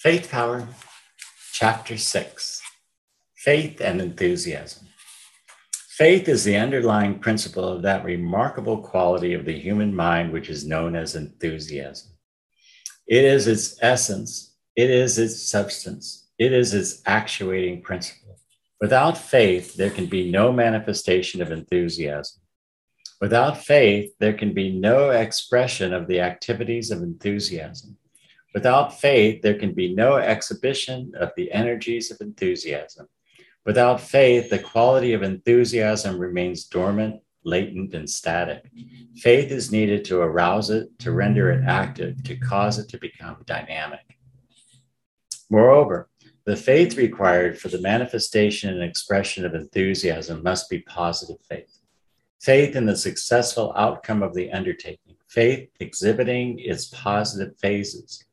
Faith Power, Chapter 6 Faith and Enthusiasm. Faith is the underlying principle of that remarkable quality of the human mind which is known as enthusiasm. It is its essence, it is its substance, it is its actuating principle. Without faith, there can be no manifestation of enthusiasm. Without faith, there can be no expression of the activities of enthusiasm. Without faith, there can be no exhibition of the energies of enthusiasm. Without faith, the quality of enthusiasm remains dormant, latent, and static. Faith is needed to arouse it, to render it active, to cause it to become dynamic. Moreover, the faith required for the manifestation and expression of enthusiasm must be positive faith. Faith in the successful outcome of the undertaking, faith exhibiting its positive phases,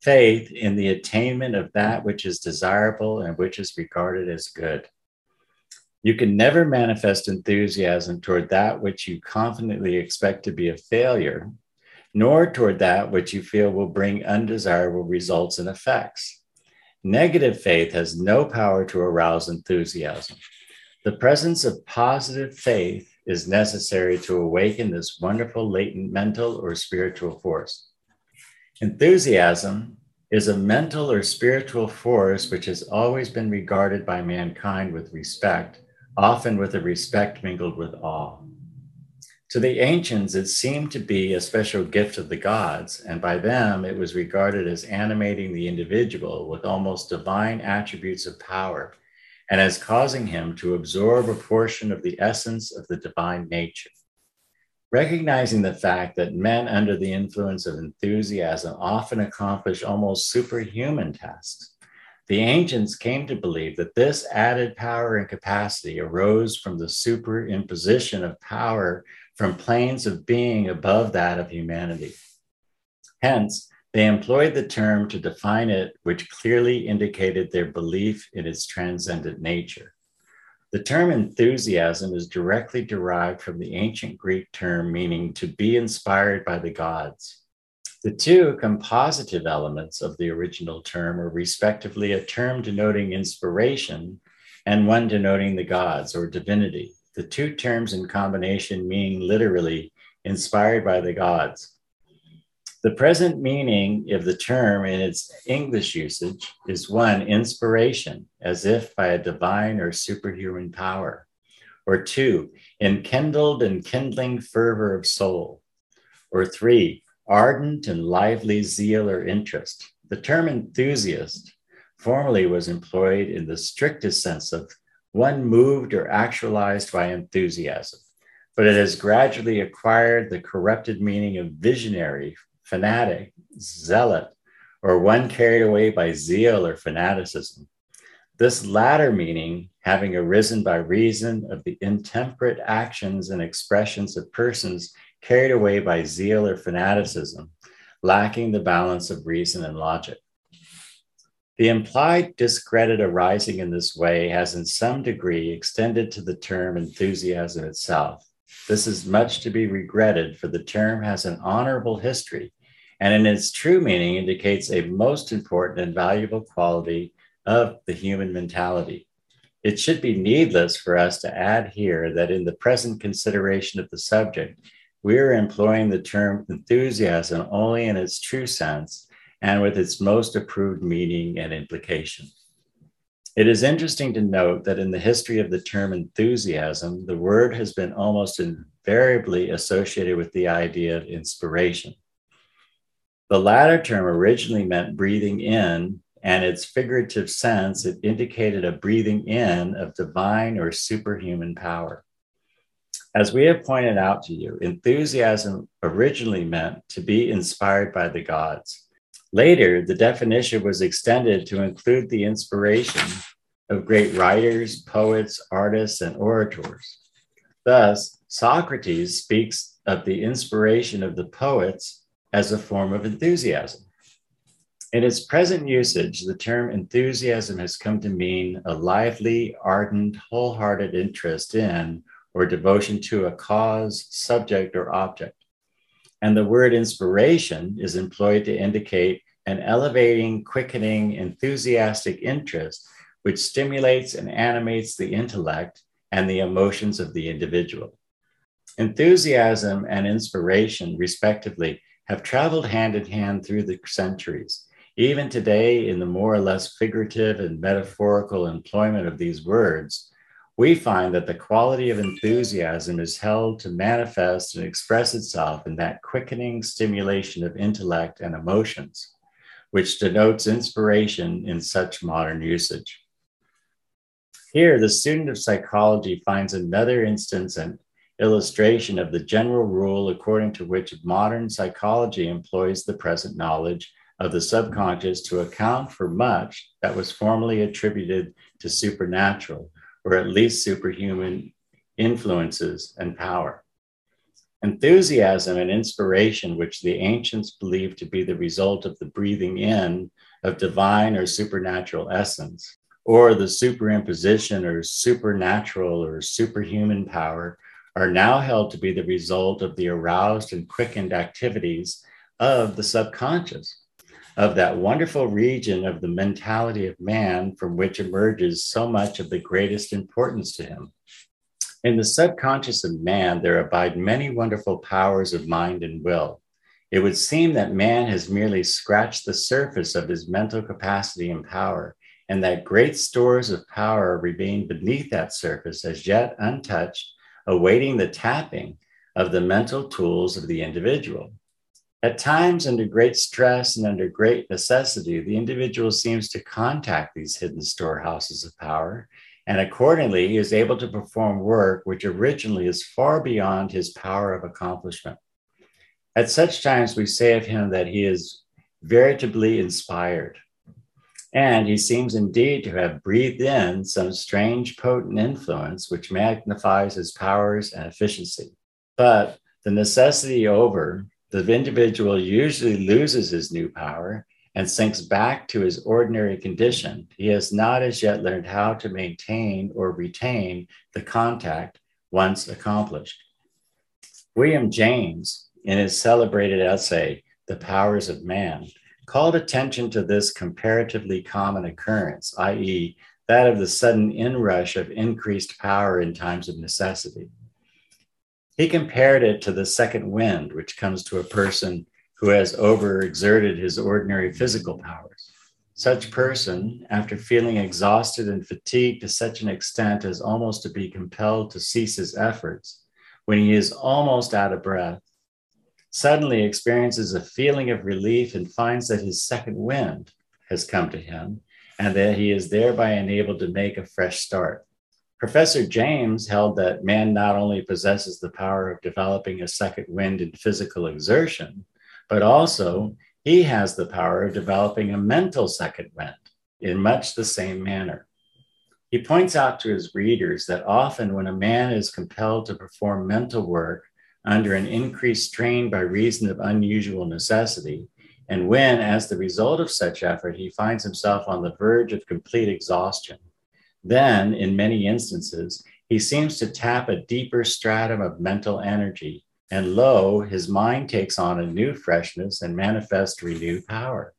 faith in the attainment of that which is desirable and which is regarded as good. You can never manifest enthusiasm toward that which you confidently expect to be a failure, nor toward that which you feel will bring undesirable results and effects. Negative faith has no power to arouse enthusiasm. The presence of positive faith is necessary to awaken this wonderful latent mental or spiritual force. Enthusiasm is a mental or spiritual force which has always been regarded by mankind with respect, often with a respect mingled with awe. To the ancients, it seemed to be a special gift of the gods, and by them it was regarded as animating the individual with almost divine attributes of power, and as causing him to absorb a portion of the essence of the divine nature. Recognizing the fact that men under the influence of enthusiasm often accomplish almost superhuman tasks, the ancients came to believe that this added power and capacity arose from the superimposition of power from planes of being above that of humanity. Hence, they employed the term to define it, which clearly indicated their belief in its transcendent nature. The term enthusiasm is directly derived from the ancient Greek term meaning to be inspired by the gods. The two compositive elements of the original term are respectively a term denoting inspiration and one denoting the gods or divinity. The two terms in combination meaning literally inspired by the gods. The present meaning of the term in its English usage is one, inspiration, as if by a divine or superhuman power, or two, enkindled and kindling fervor of soul, or three, ardent and lively zeal or interest. The term enthusiast formerly was employed in the strictest sense of one moved or actualized by enthusiasm, but it has gradually acquired the corrupted meaning of visionary fanatic, zealot, or one carried away by zeal or fanaticism. This latter meaning, having arisen by reason of the intemperate actions and expressions of persons carried away by zeal or fanaticism, lacking the balance of reason and logic. The implied discredit arising in this way has, in some degree, extended to the term enthusiasm itself. This is much to be regretted, for the term has an honorable history and in its true meaning indicates a most important and valuable quality of the human mentality. It should be needless for us to add here that in the present consideration of the subject, we are employing the term enthusiasm only in its true sense and with its most approved meaning and implication. It is interesting to note that in the history of the term enthusiasm, the word has been almost invariably associated with the idea of inspiration. The latter term originally meant breathing in, and its figurative sense, it indicated a breathing in of divine or superhuman power. As we have pointed out to you, enthusiasm originally meant to be inspired by the gods. Later, the definition was extended to include the inspiration of great writers, poets, artists, and orators. Thus, Socrates speaks of the inspiration of the poets as a form of enthusiasm. In its present usage, the term enthusiasm has come to mean a lively, ardent, wholehearted interest in or devotion to a cause, subject, or object. And the word inspiration is employed to indicate an elevating, quickening, enthusiastic interest which stimulates and animates the intellect and the emotions of the individual. Enthusiasm and inspiration, respectively, have traveled hand in hand through the centuries. Even today, in the more or less figurative and metaphorical employment of these words, we find that the quality of enthusiasm is held to manifest and express itself in that quickening stimulation of intellect and emotions, which denotes inspiration in such modern usage. Here, the student of psychology finds another instance and illustration of the general rule according to which modern psychology employs the present knowledge of the subconscious to account for much that was formerly attributed to supernatural or at least superhuman influences and power. Enthusiasm and inspiration, which the ancients believed to be the result of the breathing in of divine or supernatural essence, or the superimposition or supernatural or superhuman power are now held to be the result of the aroused and quickened activities of the subconscious, of that wonderful region of the mentality of man from which emerges so much of the greatest importance to him. In the subconscious of man, there abide many wonderful powers of mind and will. It would seem that man has merely scratched the surface of his mental capacity and power and that great stores of power remain beneath that surface as yet untouched, awaiting the tapping of the mental tools of the individual. At times, under great stress and under great necessity, the individual seems to contact these hidden storehouses of power, and accordingly, he is able to perform work which originally is far beyond his power of accomplishment. At such times, we say of him that he is veritably inspired, and he seems indeed to have breathed in some strange, potent influence which magnifies his powers and efficiency. But the necessity over, the individual usually loses his new power and sinks back to his ordinary condition. He has not as yet learned how to maintain or retain the contact once accomplished. William James, in his celebrated essay, The Powers of Man, called attention to this comparatively common occurrence, i.e., that of the sudden inrush of increased power in times of necessity. He compared it to the second wind, which comes to a person who has overexerted his ordinary physical powers. Such person, after feeling exhausted and fatigued to such an extent as almost to be compelled to cease his efforts, when he is almost out of breath, suddenly experiences a feeling of relief and finds that his second wind has come to him and that he is thereby enabled to make a fresh start. Professor James held that man not only possesses the power of developing a second wind in physical exertion, but also he has the power of developing a mental second wind in much the same manner. He points out to his readers that often when a man is compelled to perform mental work under an increased strain by reason of unusual necessity, and when, as the result of such effort, he finds himself on the verge of complete exhaustion, then, in many instances, he seems to tap a deeper stratum of mental energy, and lo, his mind takes on a new freshness and manifests renewed power.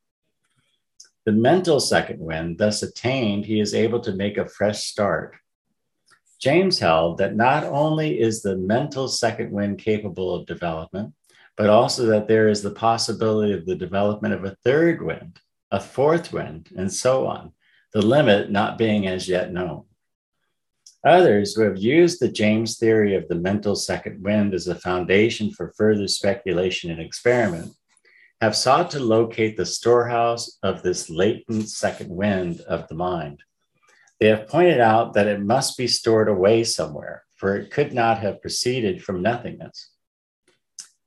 The mental second wind thus attained, he is able to make a fresh start, James held that not only is the mental second wind capable of development, but also that there is the possibility of the development of a third wind, a fourth wind, and so on, the limit not being as yet known. Others who have used the James theory of the mental second wind as a foundation for further speculation and experiment have sought to locate the storehouse of this latent second wind of the mind. They have pointed out that it must be stored away somewhere, for it could not have proceeded from nothingness.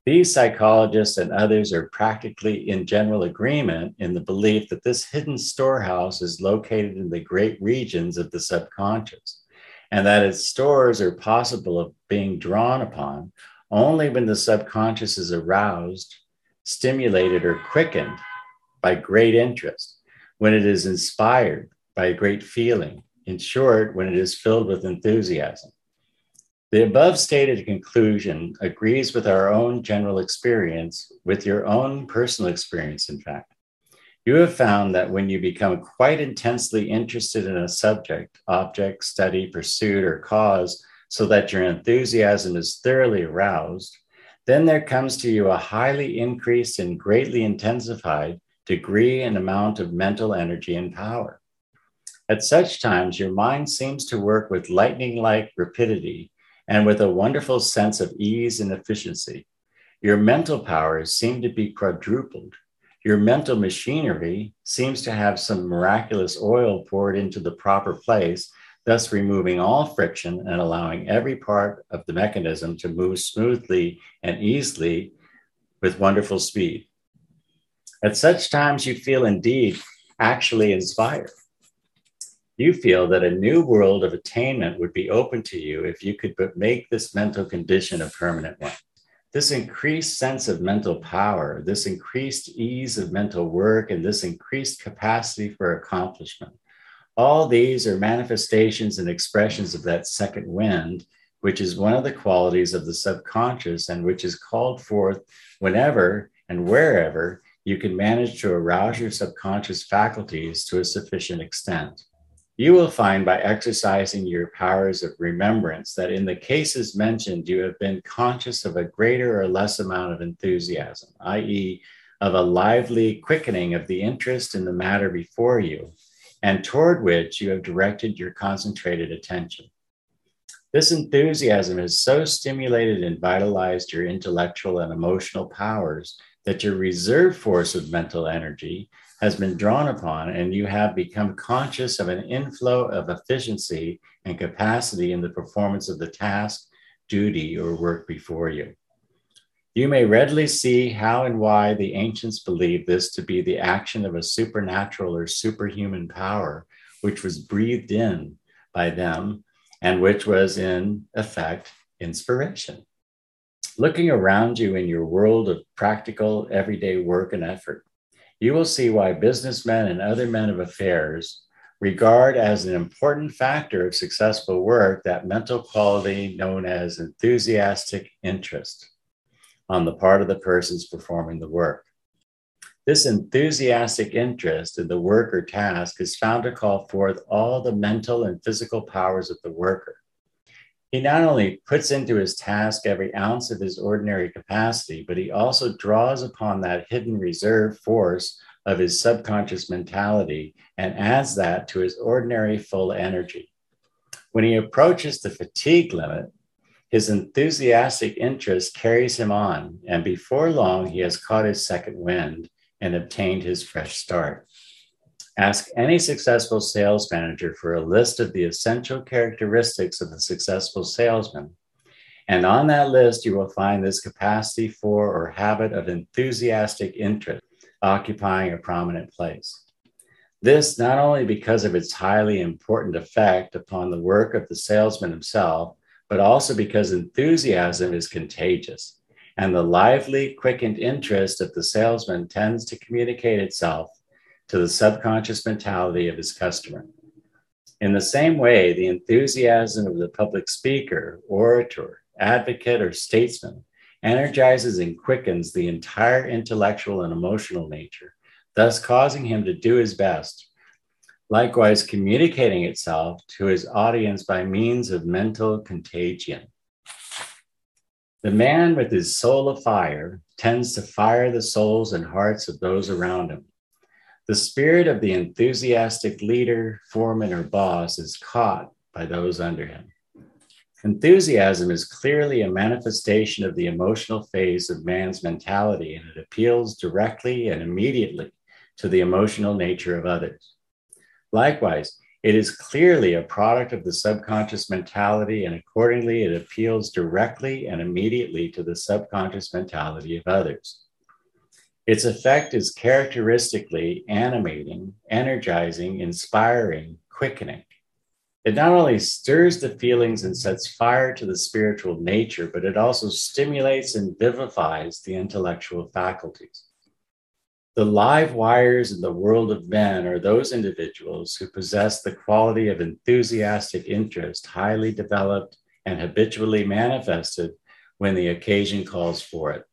These psychologists and others are practically in general agreement in the belief that this hidden storehouse is located in the great regions of the subconscious, and that its stores are possible of being drawn upon only when the subconscious is aroused, stimulated, or quickened by great interest, when it is inspired by a great feeling, in short, when it is filled with enthusiasm. The above stated conclusion agrees with our own general experience, with your own personal experience, in fact. You have found that when you become quite intensely interested in a subject, object, study, pursuit, or cause, so that your enthusiasm is thoroughly aroused, then there comes to you a highly increased and greatly intensified degree and amount of mental energy and power. At such times, your mind seems to work with lightning like rapidity and with a wonderful sense of ease and efficiency. Your mental powers seem to be quadrupled your mental machinery seems to have some miraculous oil poured into the proper place, thus removing all friction and allowing every part of the mechanism to move smoothly and easily with wonderful speed. At such times, you feel indeed actually inspired. You feel that a new world of attainment would be open to you if you could but make this mental condition a permanent one. This increased sense of mental power, this increased ease of mental work, and this increased capacity for accomplishment. All these are manifestations and expressions of that second wind, which is one of the qualities of the subconscious and which is called forth whenever and wherever you can manage to arouse your subconscious faculties to a sufficient extent. You will find by exercising your powers of remembrance that in the cases mentioned, you have been conscious of a greater or less amount of enthusiasm, i.e., of a lively quickening of the interest in the matter before you, and toward which you have directed your concentrated attention. This enthusiasm has so stimulated and vitalized your intellectual and emotional powers that your reserve force of mental energy has been drawn upon, and you have become conscious of an inflow of efficiency and capacity in the performance of the task, duty, or work before you. You may readily see how and why the ancients believed this to be the action of a supernatural or superhuman power, which was breathed in by them and which was, in effect, inspiration. Looking around you in your world of practical, everyday work and effort, you will see why businessmen and other men of affairs regard as an important factor of successful work that mental quality known as enthusiastic interest on the part of the persons performing the work. This enthusiastic interest in the work or task is found to call forth all the mental and physical powers of the worker. He not only puts into his task every ounce of his ordinary capacity, but he also draws upon that hidden reserve force of his subconscious mentality and adds that to his ordinary full energy. When he approaches the fatigue limit, his enthusiastic interest carries him on, and before long, he has caught his second wind and obtained his fresh start. Ask any successful sales manager for a list of the essential characteristics of the successful salesman. And on that list, you will find this capacity for or habit of enthusiastic interest occupying a prominent place. This not only because of its highly important effect upon the work of the salesman himself, but also because enthusiasm is contagious and the lively, quickened interest of the salesman tends to communicate itself to the subconscious mentality of his customer. In the same way, the enthusiasm of the public speaker, orator, advocate, or statesman energizes and quickens the entire intellectual and emotional nature, thus causing him to do his best. Likewise, communicating itself to his audience by means of mental contagion. The man with his soul of fire tends to fire the souls and hearts of those around him. The spirit of the enthusiastic leader, foreman, or boss is caught by those under him. Enthusiasm is clearly a manifestation of the emotional phase of man's mentality, and it appeals directly and immediately to the emotional nature of others. Likewise, it is clearly a product of the subconscious mentality, and accordingly, it appeals directly and immediately to the subconscious mentality of others. Its effect is characteristically animating, energizing, inspiring, quickening. It not only stirs the feelings and sets fire to the spiritual nature, but it also stimulates and vivifies the intellectual faculties. The live wires in the world of men are those individuals who possess the quality of enthusiastic interest, highly developed and habitually manifested when the occasion calls for it.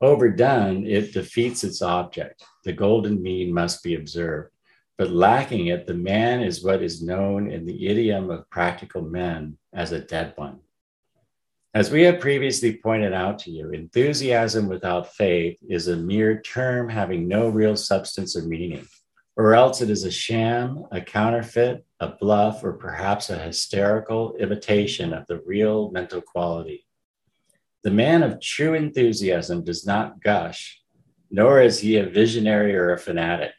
Overdone, it defeats its object. The golden mean must be observed. But lacking it, the man is what is known in the idiom of practical men as a dead one. As we have previously pointed out to you, enthusiasm without faith is a mere term having no real substance or meaning, or else it is a sham, a counterfeit, a bluff, or perhaps a hysterical imitation of the real mental quality. The man of true enthusiasm does not gush, nor is he a visionary or a fanatic.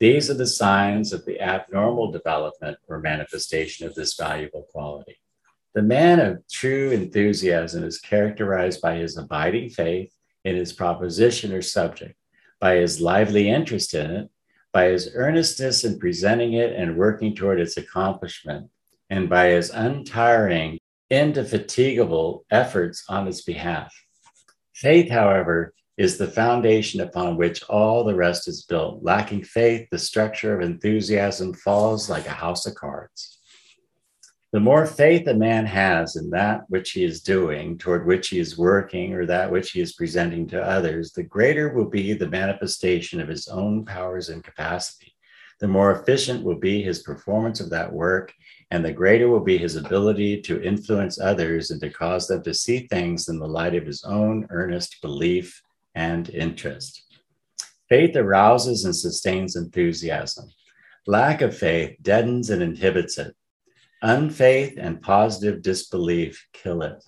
These are the signs of the abnormal development or manifestation of this valuable quality. The man of true enthusiasm is characterized by his abiding faith in his proposition or subject, by his lively interest in it, by his earnestness in presenting it and working toward its accomplishment, and by his untiring, indefatigable efforts on its behalf. Faith, however, is the foundation upon which all the rest is built. Lacking faith, the structure of enthusiasm falls like a house of cards. The more faith a man has in that which he is doing, toward which he is working, or that which he is presenting to others, the greater will be the manifestation of his own powers and capacity. The more efficient will be his performance of that work, and the greater will be his ability to influence others and to cause them to see things in the light of his own earnest belief and interest. Faith arouses and sustains enthusiasm. Lack of faith deadens and inhibits it. Unfaith and positive disbelief kill it.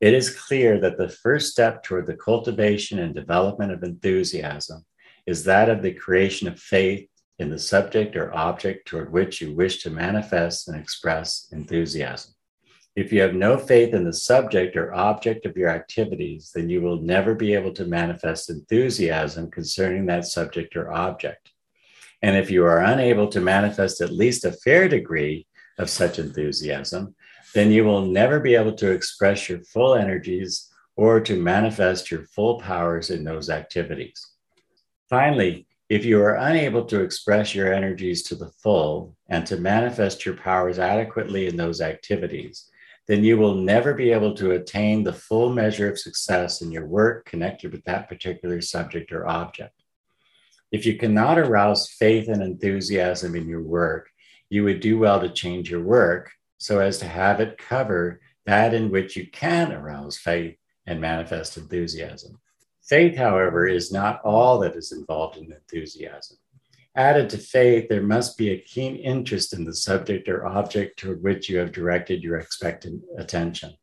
It is clear that the first step toward the cultivation and development of enthusiasm is that of the creation of faith in the subject or object toward which you wish to manifest and express enthusiasm. If you have no faith in the subject or object of your activities, then you will never be able to manifest enthusiasm concerning that subject or object. And if you are unable to manifest at least a fair degree of such enthusiasm, then you will never be able to express your full energies or to manifest your full powers in those activities. Finally, if you are unable to express your energies to the full and to manifest your powers adequately in those activities, then you will never be able to attain the full measure of success in your work connected with that particular subject or object. If you cannot arouse faith and enthusiasm in your work, you would do well to change your work so as to have it cover that in which you can arouse faith and manifest enthusiasm. Faith, however, is not all that is involved in enthusiasm. Added to faith, there must be a keen interest in the subject or object toward which you have directed your expectant attention.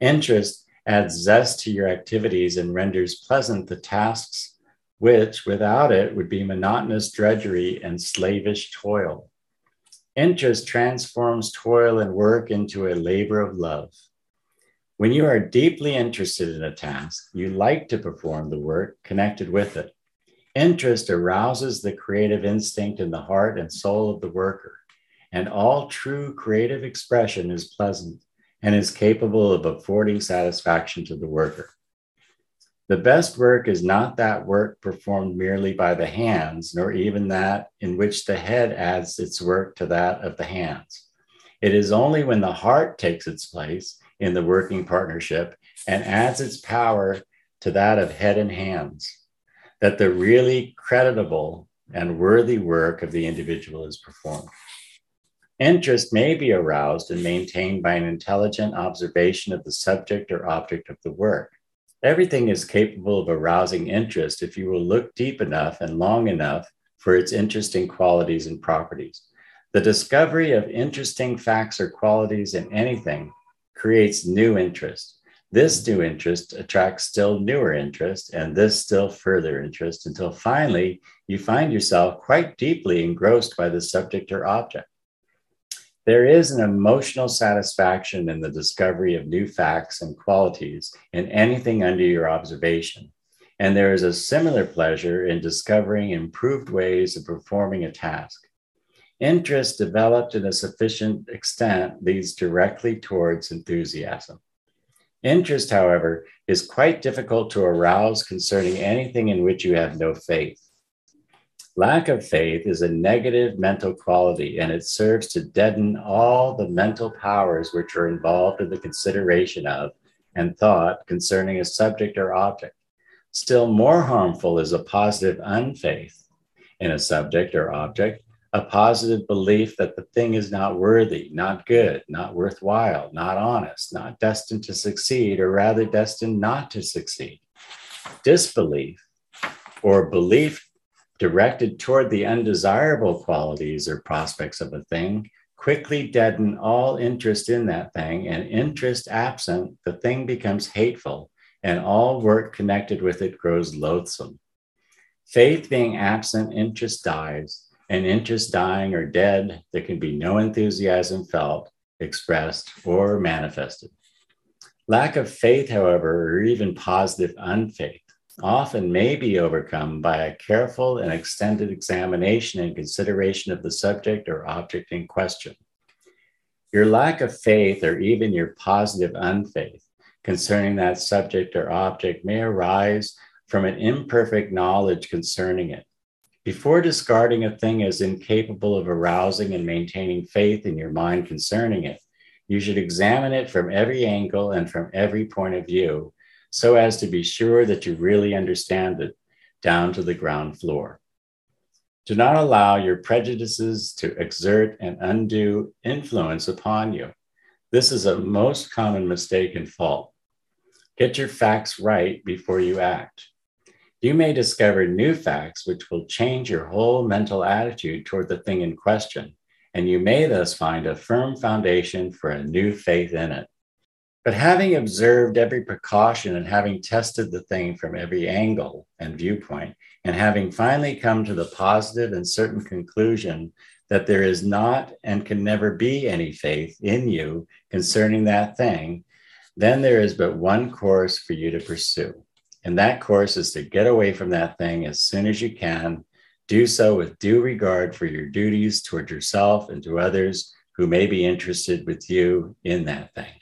Interest adds zest to your activities and renders pleasant the tasks which, without it, would be monotonous drudgery and slavish toil. Interest transforms toil and work into a labor of love. When you are deeply interested in a task, you like to perform the work connected with it. Interest arouses the creative instinct in the heart and soul of the worker, and all true creative expression is pleasant and is capable of affording satisfaction to the worker. The best work is not that work performed merely by the hands, nor even that in which the head adds its work to that of the hands. It is only when the heart takes its place in the working partnership and adds its power to that of head and hands that the really creditable and worthy work of the individual is performed. Interest may be aroused and maintained by an intelligent observation of the subject or object of the work. Everything is capable of arousing interest if you will look deep enough and long enough for its interesting qualities and properties. The discovery of interesting facts or qualities in anything creates new interest. This mm-hmm. new interest attracts still newer interest, and this still further interest until finally you find yourself quite deeply engrossed by the subject or object. There is an emotional satisfaction in the discovery of new facts and qualities in anything under your observation. And there is a similar pleasure in discovering improved ways of performing a task. Interest developed in a sufficient extent leads directly towards enthusiasm. Interest, however, is quite difficult to arouse concerning anything in which you have no faith. Lack of faith is a negative mental quality, and it serves to deaden all the mental powers which are involved in the consideration of and thought concerning a subject or object. Still more harmful is a positive unfaith in a subject or object, a positive belief that the thing is not worthy, not good, not worthwhile, not honest, not destined to succeed, or rather destined not to succeed. Disbelief or belief directed toward the undesirable qualities or prospects of a thing quickly deaden all interest in that thing, and interest absent, the thing becomes hateful, and all work connected with it grows loathsome. Faith being absent, interest dies, and interest dying or dead, there can be no enthusiasm felt, expressed, or manifested. Lack of faith, however, or even positive unfaith, often may be overcome by a careful and extended examination and consideration of the subject or object in question. Your lack of faith, or even your positive unfaith concerning that subject or object, may arise from an imperfect knowledge concerning it. Before discarding a thing as incapable of arousing and maintaining faith in your mind concerning it, you should examine it from every angle and from every point of view so as to be sure that you really understand it down to the ground floor. Do not allow your prejudices to exert an undue influence upon you. This is a most common mistake and fault. Get your facts right before you act. You may discover new facts which will change your whole mental attitude toward the thing in question, and you may thus find a firm foundation for a new faith in it. But having observed every precaution and having tested the thing from every angle and viewpoint, and having finally come to the positive and certain conclusion that there is not and can never be any faith in you concerning that thing, then there is but one course for you to pursue. And that course is to get away from that thing as soon as you can. Do so with due regard for your duties toward yourself and to others who may be interested with you in that thing.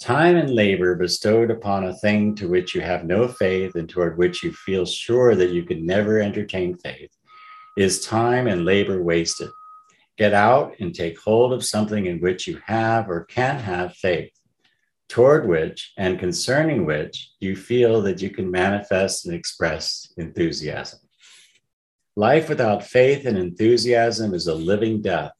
Time and labor bestowed upon a thing to which you have no faith and toward which you feel sure that you could never entertain faith is time and labor wasted. Get out and take hold of something in which you have or can have faith, toward which and concerning which you feel that you can manifest and express enthusiasm. Life without faith and enthusiasm is a living death.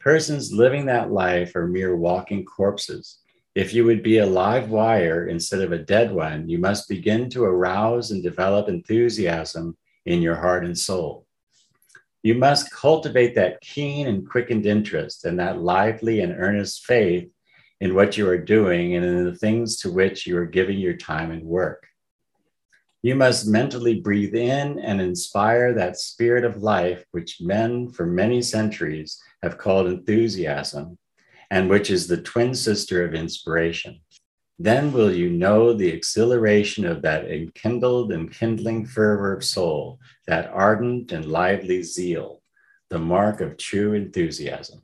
Persons living that life are mere walking corpses if you would be a live wire instead of a dead one, you must begin to arouse and develop enthusiasm in your heart and soul. You must cultivate that keen and quickened interest and that lively and earnest faith in what you are doing and in the things to which you are giving your time and work. You must mentally breathe in and inspire that spirit of life which men for many centuries have called enthusiasm and which is the twin sister of inspiration. Then will you know the exhilaration of that enkindled and kindling fervor of soul, that ardent and lively zeal, the mark of true enthusiasm.